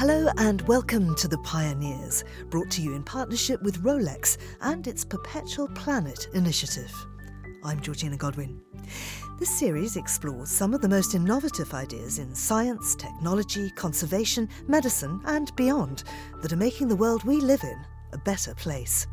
Hello and welcome to The Pioneers, brought to you in partnership with Rolex and its Perpetual Planet initiative. I'm Georgina Godwin. This series explores some of the most innovative ideas in science, technology, conservation, medicine, and beyond that are making the world we live in a better place.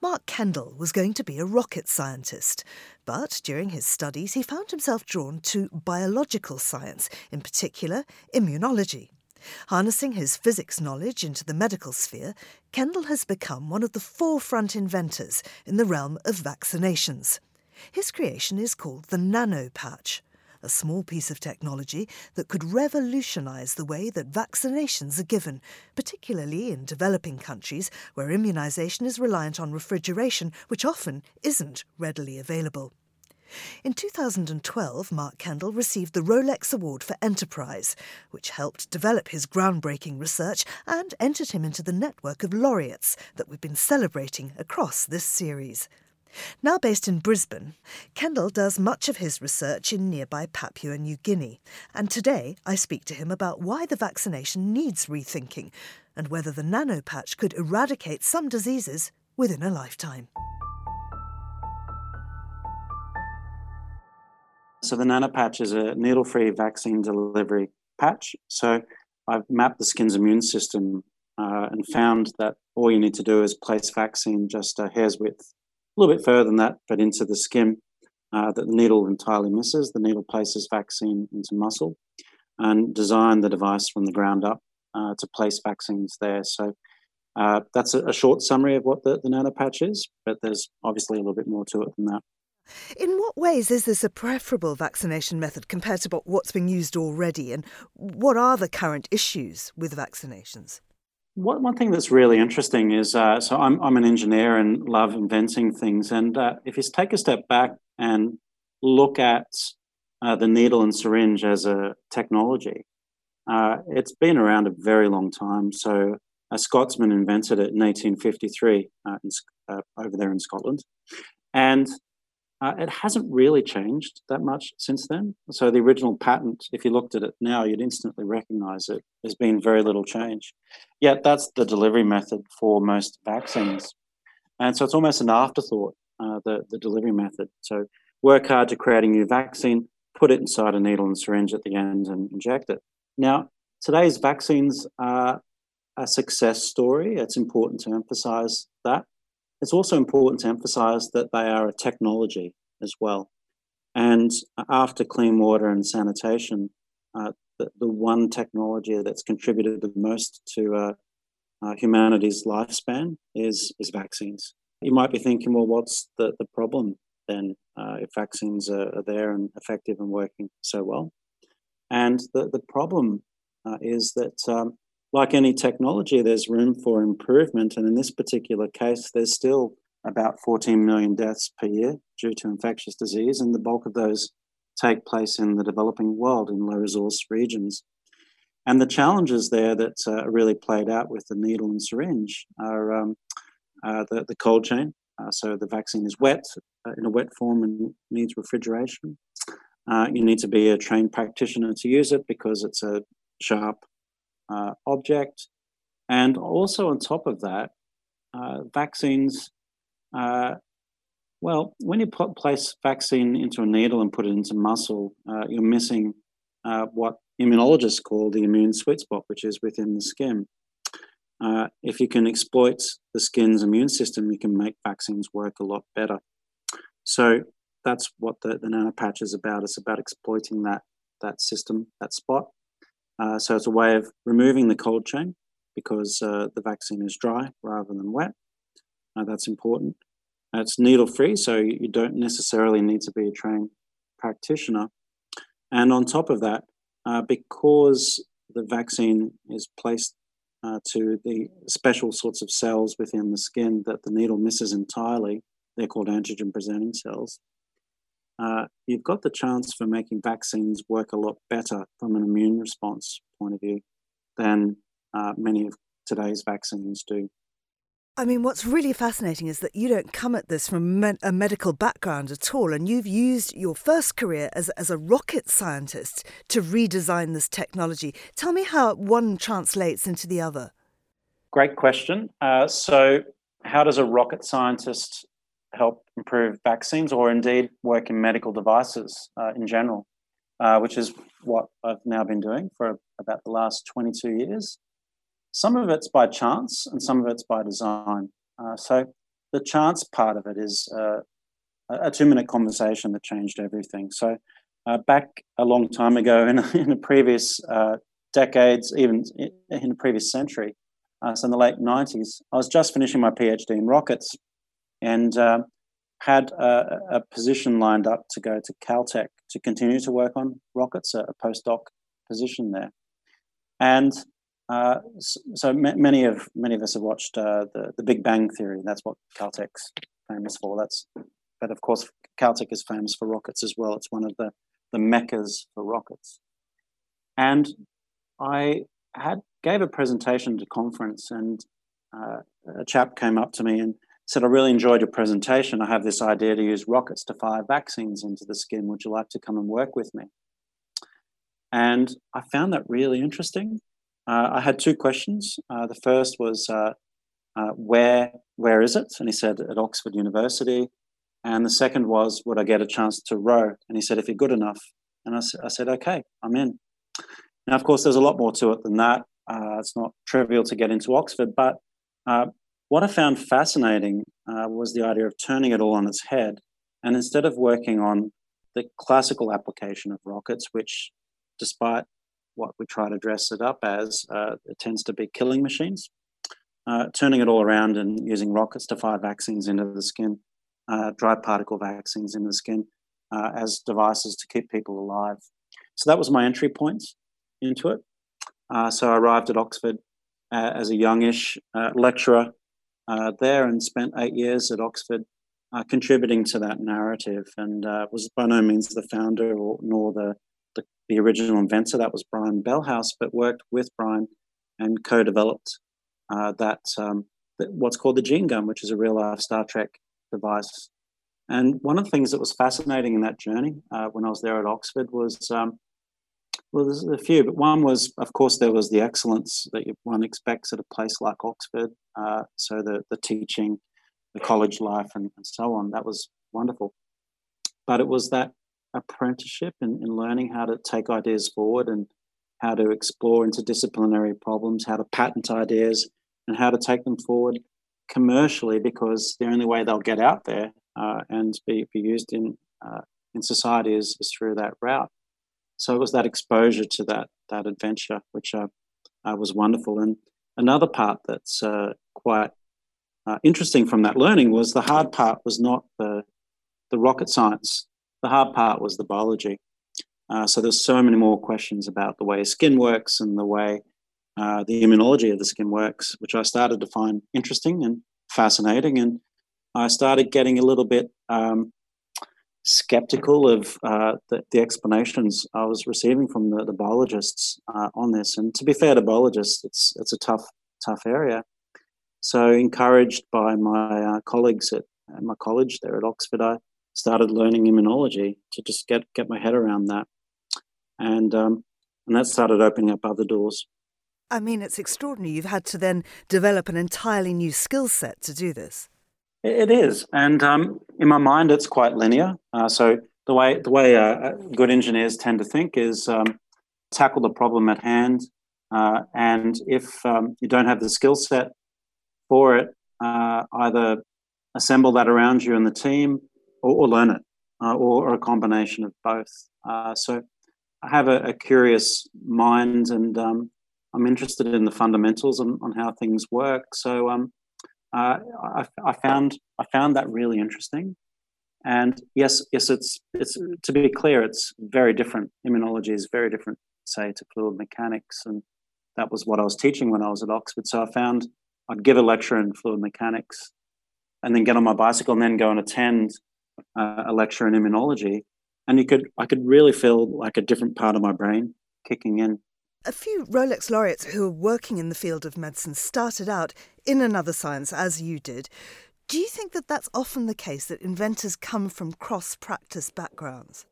Mark Kendall was going to be a rocket scientist, but during his studies he found himself drawn to biological science, in particular immunology. Harnessing his physics knowledge into the medical sphere, Kendall has become one of the forefront inventors in the realm of vaccinations. His creation is called the nano patch, a small piece of technology that could revolutionise the way that vaccinations are given, particularly in developing countries where immunisation is reliant on refrigeration, which often isn't readily available. In 2012, Mark Kendall received the Rolex Award for Enterprise, which helped develop his groundbreaking research and entered him into the network of laureates that we've been celebrating across this series. Now based in Brisbane, Kendall does much of his research in nearby Papua New Guinea, and today I speak to him about why the vaccination needs rethinking and whether the nanopatch could eradicate some diseases within a lifetime. So the nanopatch is a needle-free vaccine delivery patch. So I've mapped the skin's immune system uh, and found that all you need to do is place vaccine just a hair's width little bit further than that, but into the skin uh, that the needle entirely misses. The needle places vaccine into muscle and design the device from the ground up uh, to place vaccines there. So uh, that's a, a, short summary of what the, the nanopatch is, but there's obviously a little bit more to it than that. In what ways is this a preferable vaccination method compared to what's being used already? And what are the current issues with vaccinations? One, one thing that's really interesting is uh, so I'm, I'm an engineer and love inventing things. And uh, if you take a step back and look at uh, the needle and syringe as a technology, uh, it's been around a very long time. So a Scotsman invented it in 1853 uh, in, uh, over there in Scotland. And uh, it hasn't really changed that much since then. So the original patent, if you looked at it now, you'd instantly recognize it. There's been very little change. Yet that's the delivery method for most vaccines. And so it's almost an afterthought, uh, the, the delivery method. So work hard to create a new vaccine, put it inside a needle and syringe at the end and inject it. Now, today's vaccines are a success story. It's important to emphasize that. It's also important to emphasize that they are a technology as well. And after clean water and sanitation, uh, the, the, one technology that's contributed the most to uh, uh, humanity's lifespan is, is vaccines. You might be thinking, well, what's the, the problem then uh, if vaccines are, are, there and effective and working so well? And the, the problem uh, is that um, like any technology, there's room for improvement. And in this particular case, there's still about 14 million deaths per year due to infectious disease, and the bulk of those take place in the developing world in low resource regions. And the challenges there that uh, are really played out with the needle and syringe are um, uh, the, the cold chain. Uh, so the vaccine is wet uh, in a wet form and needs refrigeration. Uh, you need to be a trained practitioner to use it because it's a sharp uh, object. And also, on top of that, uh, vaccines, uh, well, when you put, place vaccine into a needle and put it into muscle, uh, you're missing uh, what immunologists call the immune sweet spot, which is within the skin. Uh, if you can exploit the skin's immune system, you can make vaccines work a lot better. So that's what the, the nanopatch is about. It's about exploiting that that system, that spot, uh, so it's a way of removing the cold chain because uh, the vaccine is dry rather than wet. Uh, that's important. it's needle free, so you don't necessarily need to be a trained practitioner. And on top of that, uh, because the vaccine is placed uh, to the special sorts of cells within the skin that the needle misses entirely, they're called antigen presenting cells uh, you've got the chance for making vaccines work a lot better from an immune response point of view than uh, many of today's vaccines do. I mean, what's really fascinating is that you don't come at this from a medical background at all, and you've used your first career as, as a rocket scientist to redesign this technology. Tell me how one translates into the other. Great question. Uh, so, how does a rocket scientist help improve vaccines or indeed work in medical devices uh, in general, uh, which is what I've now been doing for about the last 22 years? Some of it's by chance and some of it's by design. Uh, so the chance part of it is uh, a two minute conversation that changed everything. So uh, back a long time ago in, in the previous uh, decades, even in the previous century, so in the late 90s, I was just finishing my PhD in rockets and uh, had a, a, position lined up to go to Caltech to continue to work on rockets, a, a postdoc position there. And uh, so, many of many of us have watched uh, the the Big Bang Theory. That's what Caltech's famous for. That's but of course Caltech is famous for rockets as well. It's one of the the meccas for rockets. And I had gave a presentation at a conference, and uh, a chap came up to me and said, "I really enjoyed your presentation. I have this idea to use rockets to fire vaccines into the skin. Would you like to come and work with me?" And I found that really interesting uh, I had two questions. Uh, the first was, uh, uh, where where is it? And he said, at Oxford University. And the second was, would I get a chance to row? And he said, if you're good enough. And I, I said, okay, I'm in. Now, of course, there's a lot more to it than that. Uh, it's not trivial to get into Oxford, but uh, what I found fascinating was the idea of turning it all on its head. And instead of working on the classical application of rockets, which, despite what we try to dress it up as, uh, it tends to be killing machines. Uh, turning it all around and using rockets to fire vaccines into the skin, uh, dry particle vaccines in the skin uh, as devices to keep people alive. So that was my entry point into it. Uh, so I arrived at Oxford uh, as a youngish lecturer there and spent eight years at Oxford contributing to that narrative and was by no means the founder or, nor the the, the original inventor, that was Brian Bellhouse, but worked with Brian and co-developed uh, that, um, what's called the gene gun, which is a real life Star Trek device. And one of the things that was fascinating in that journey uh, when I was there at Oxford was, um, well, there's a few, but one was, of course, there was the excellence that one expects at a place like Oxford. Uh, so the the teaching, the college life, and, and so on. That was wonderful. But it was that apprenticeship in, in learning how to take ideas forward and how to explore interdisciplinary problems, how to patent ideas, and how to take them forward commercially because the only way they'll get out there uh, and be, be used in uh, in society is, is through that route. So it was that exposure to that that adventure, which uh, uh was wonderful. And another part that's uh, quite uh, interesting from that learning was the hard part was not the the rocket science the hard part was the biology. So there's so many more questions about the way skin works and the way the immunology of the skin works, which I started to find interesting and fascinating. And I started getting a little bit um, skeptical of uh, the, the, explanations I was receiving from the, the biologists uh, on this. And to be fair to biologists, it's it's a tough tough area. So encouraged by my uh, colleagues at, at my college there at Oxford, I started learning immunology to just get get my head around that, and um, and that started opening up other doors. I mean, it's extraordinary. You've had to then develop an entirely new skill set to do this. It is, and um, in my mind, it's quite linear. Uh, so the way the way uh, good engineers tend to think is um, tackle the problem at hand, uh, and if um, you don't have the skill set for it, uh, either assemble that around you and the team, or, or learn it, uh, or, or, a combination of both. Uh, so I have a, a curious mind, and um, I'm interested in the fundamentals on, on how things work. So um, uh, I, I, found I found that really interesting. And yes, yes, it's it's to be clear, it's very different. Immunology is very different, say, to fluid mechanics, and that was what I was teaching when I was at Oxford. So I found I'd give a lecture in fluid mechanics, and then get on my bicycle and then go and attend uh, a lecture in immunology, and you could I could really feel like a different part of my brain kicking in. A few Rolex laureates who are working in the field of medicine started out in another science, as you did. Do you think that that's often the case that inventors come from cross practice backgrounds?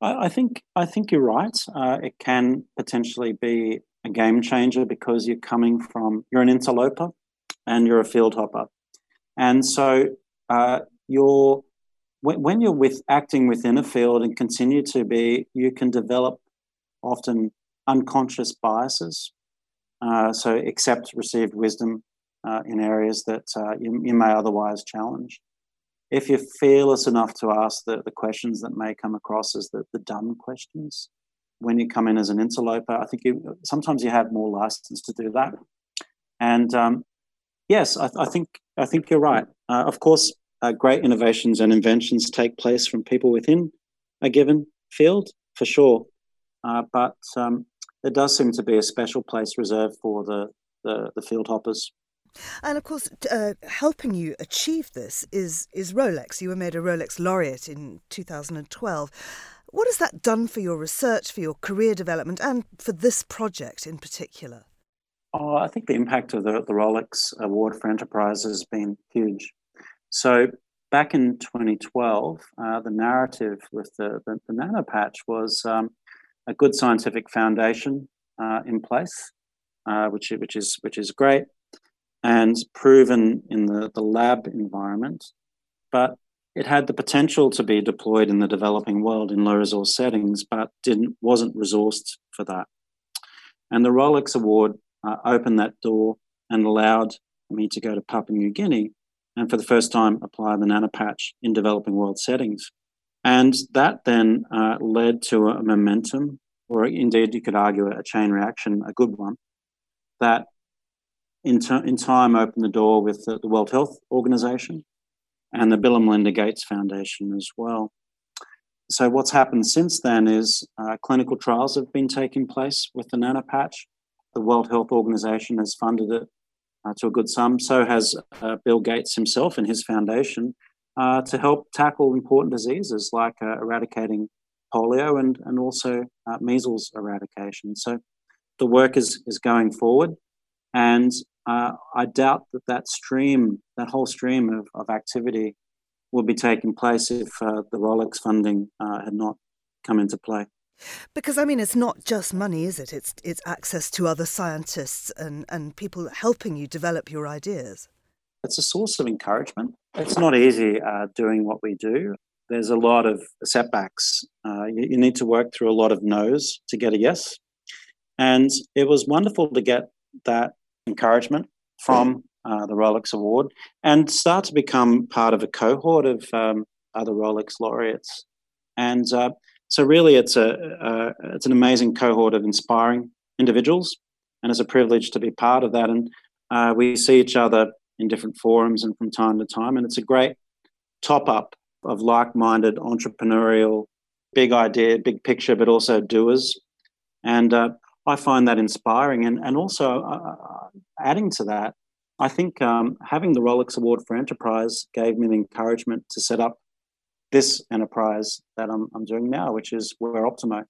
I, I, think I think you're right. Uh, it can potentially be a game changer because you're coming from you're an interloper and you're a field hopper, and so uh, you're when, when you're with acting within a field and continue to be, you can develop often unconscious biases. Uh, so accept received wisdom uh, in areas that uh, you, you, may otherwise challenge. If you're fearless enough to ask the, the questions that may come across as the, the dumb questions, when you come in as an interloper, I think you, sometimes you have more license to do that. And um, yes, I, I, think I think you're right. Uh, of course, uh, great innovations and inventions take place from people within a given field, for sure. Uh, but um, there does seem to be a special place reserved for the, the, the field hoppers. And of course, uh, helping you achieve this is is Rolex. You were made a Rolex laureate in 2012. What has that done for your research, for your career development, and for this project in particular? Oh, I think the impact of the, the Rolex Award for Enterprise has been huge. So back in 2012, uh, the narrative with the, the, the nano patch was um, a good scientific foundation uh, in place, uh, which, which, is, which is great and proven in the, the lab environment. But it had the potential to be deployed in the developing world in low resource settings, but didn't wasn't resourced for that. And the Rolex Award uh, opened that door and allowed me to go to Papua New Guinea and for the first time apply the nanopatch in developing world settings. And that then uh, led to a momentum, or indeed you could argue a chain reaction, a good one, that in, in time opened the door with the, the World Health Organization and the Bill and Melinda Gates Foundation as well. So what's happened since then is uh, clinical trials have been taking place with the nanopatch. The World Health Organization has funded it uh, to a good sum. So has uh, Bill Gates himself and his foundation uh, to help tackle important diseases like uh, eradicating polio and, and also uh, measles eradication. So the work is, is going forward. And uh, I doubt that that stream, that whole stream of, of activity, would be taking place if the Rolex funding had not come into play. Because I mean, it's not just money, is it? It's it's access to other scientists and and people helping you develop your ideas. It's a source of encouragement. It's not easy uh, doing what we do. There's a lot of setbacks. Uh, you, you need to work through a lot of no's to get a yes. And it was wonderful to get that encouragement from uh, the Rolex Award and start to become part of a cohort of um, other Rolex laureates. And uh, so really, it's a, it's an amazing cohort of inspiring individuals, and it's a privilege to be part of that. And uh, we see each other in different forums and from time to time, and it's a great top up of like-minded entrepreneurial, big idea, big picture, but also doers. And uh, I find that inspiring, and and also uh, uh adding to that, I think um, having the Rolex Award for Enterprise gave me the encouragement to set up this enterprise that I'm, I'm doing now, which is WearOptimo.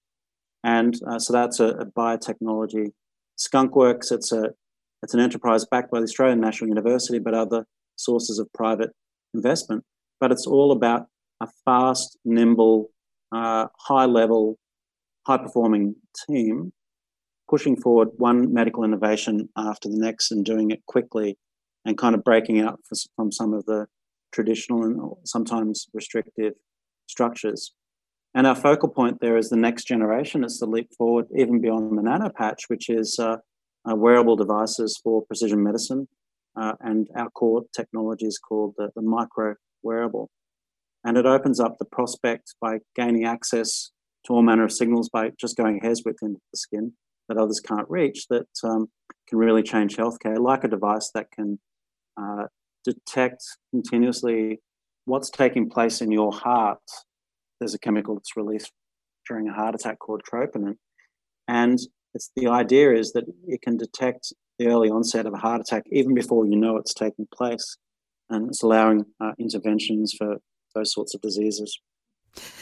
And uh, so that's a, a biotechnology skunkworks. It's a it's an enterprise backed by the Australian National University, but other sources of private investment. But it's all about a fast, nimble, uh, high level, high performing team pushing forward one medical innovation after the next and doing it quickly and kind of breaking out from some of the traditional and sometimes restrictive structures. And our focal point there is the next generation. It's the leap forward even beyond the nano patch, which is uh, uh, wearable devices for precision medicine. Uh, and our core technology is called the, the micro wearable. And it opens up the prospect by gaining access to all manner of signals by just going hairs width into the skin that others can't reach that um, can really change healthcare, like a device that can uh, detect continuously what's taking place in your heart. There's a chemical that's released during a heart attack called troponin. And it's the idea is that it can detect the early onset of a heart attack even before you know it's taking place. And it's allowing uh, interventions for those sorts of diseases.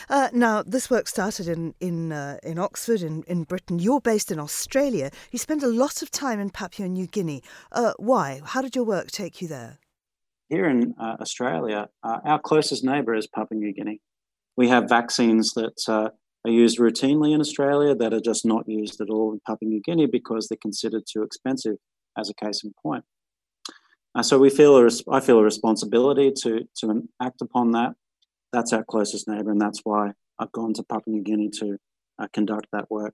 Uh, now, this work started in in uh, in Oxford, in, in Britain. You're based in Australia. You spend a lot of time in Papua New Guinea. Uh, why? How did your work take you there? Here in uh, Australia, uh, our closest neighbour is Papua New Guinea. We have vaccines that uh, are used routinely in Australia that are just not used at all in Papua New Guinea because they're considered too expensive, as a case in point. so we feel a, I feel a responsibility to to act upon that that's our closest neighbour, and that's why I've gone to Papua New Guinea to uh, conduct that work.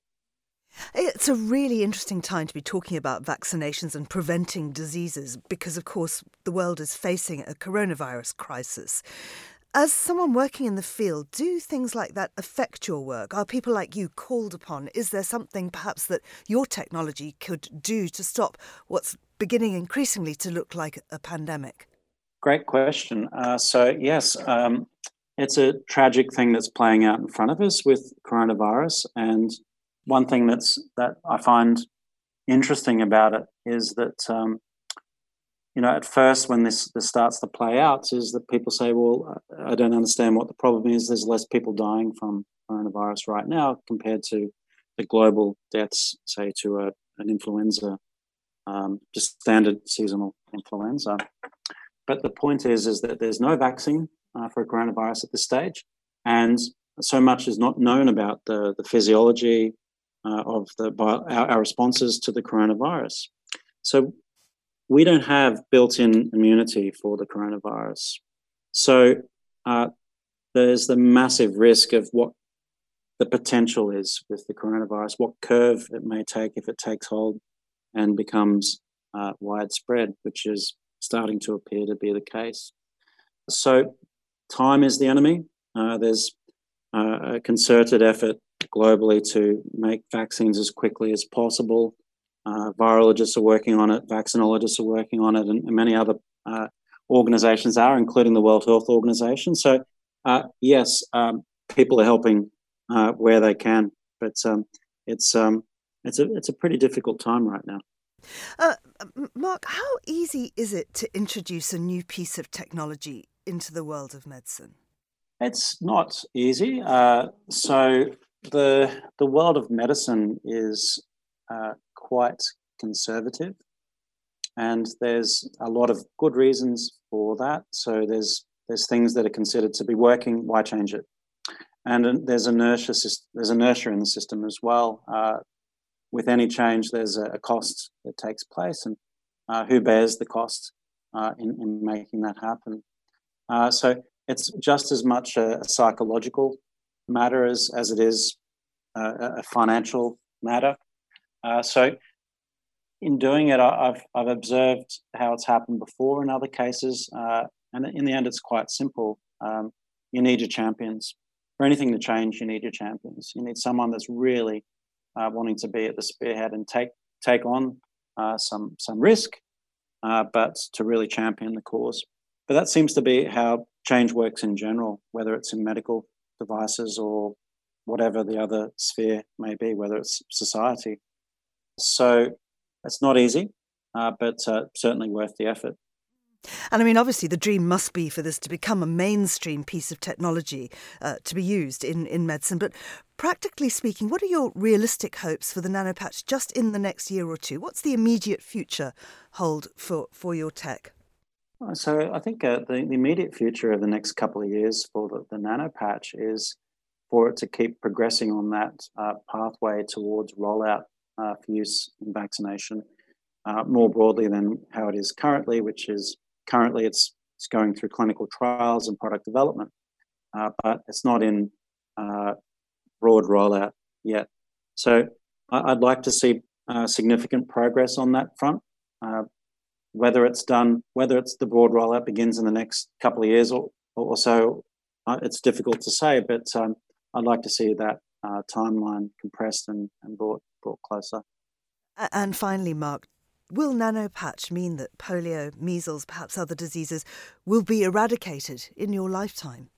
It's a really interesting time to be talking about vaccinations and preventing diseases because, of course, the world is facing a coronavirus crisis. As someone working in the field, do things like that affect your work? Are people like you called upon? Is there something perhaps that your technology could do to stop what's beginning increasingly to look like a pandemic? Great question. Uh, so, yes, um, it's a tragic thing that's playing out in front of us with coronavirus. And one thing that's that I find interesting about it is that um, you know at first when this this starts to play out is that people say, well, I don't understand what the problem is. There's less people dying from coronavirus right now compared to the global deaths, say to a, an influenza, um, just standard seasonal influenza. But the point is, is that there's no vaccine uh, for coronavirus at this stage. And so much is not known about the, the physiology uh, of the our, our, responses to the coronavirus. So we don't have built-in immunity for the coronavirus. So uh, there's the massive risk of what the potential is with the coronavirus, what curve it may take if it takes hold and becomes uh, widespread, which is starting to appear to be the case. So time is the enemy. Uh, there's uh, a concerted effort globally to make vaccines as quickly as possible. Uh, virologists are working on it, vaccinologists are working on it, and, and many other uh, organizations are, including the World Health Organization. So, uh, yes, um, people are helping uh, where they can, but um, it's um, it's a it's a pretty difficult time right now. Uh, Mark, how easy is it to introduce a new piece of technology into the world of medicine? It's not easy. Uh, so the the world of medicine is uh, quite conservative, and there's a lot of good reasons for that. So there's there's things that are considered to be working. Why change it? And there's inertia. There's inertia in the system as well. Uh, with any change, there's a, cost that takes place, and uh, who bears the cost uh, in, in making that happen? Uh, so it's just as much a, a, psychological matter as, as it is uh, a financial matter. Uh, so in doing it, I've, I've observed how it's happened before in other cases. Uh, and in the end, it's quite simple. Um, you need your champions. For anything to change, you need your champions. You need someone that's really uh, wanting to be at the spearhead and take take on uh, some some risk, uh, but to really champion the cause. But that seems to be how change works in general, whether it's in medical devices or whatever the other sphere may be, whether it's society. So it's not easy, uh, but uh, certainly worth the effort. And I mean, obviously, the dream must be for this to become a mainstream piece of technology uh, to be used in, in medicine. But practically speaking, what are your realistic hopes for the nanopatch just in the next year or two? What's the immediate future hold for, for your tech? So I think uh, the, the, immediate future of the next couple of years for the, the nano patch is for it to keep progressing on that uh, pathway towards rollout uh, for use in vaccination uh, more broadly than how it is currently, which is currently it's, it's going through clinical trials and product development, uh, but it's not in uh, broad rollout yet. So I'd like to see significant progress on that front whether it's done, whether it's the broad rollout begins in the next couple of years or, or so, it's difficult to say, but um, I'd like to see that uh, timeline compressed and, and brought, brought closer. And finally, Mark, will nanopatch mean that polio, measles, perhaps other diseases will be eradicated in your lifetime?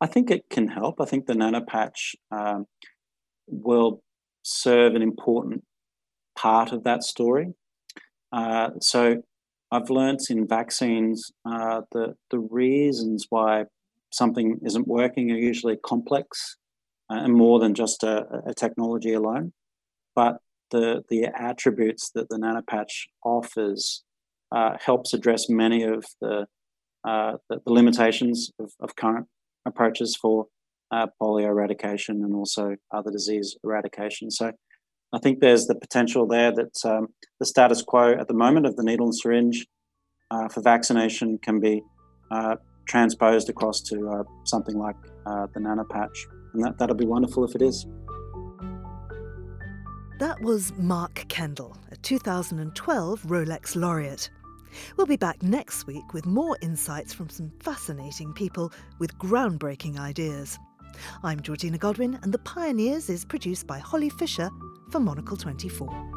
I think it can help. I think the nanopatch um, will serve an important part of that story. Uh, so I've learnt in vaccines uh, the the reasons why something isn't working are usually complex and more than just a, a, technology alone. But the the attributes that the nanopatch offers uh, helps address many of the uh, the, the, limitations of, of, current approaches for uh, polio eradication and also other disease eradication. So I think there's the potential there that um, the status quo at the moment of the needle and syringe uh, for vaccination can be uh, transposed across to uh, something like the nanopatch. And that, that'll be wonderful if it is. That was Mark Kendall, a 2012 Rolex laureate. We'll be back next week with more insights from some fascinating people with groundbreaking ideas. I'm Georgina Godwin, and The Pioneers is produced by Holly Fisher for Monocle 24.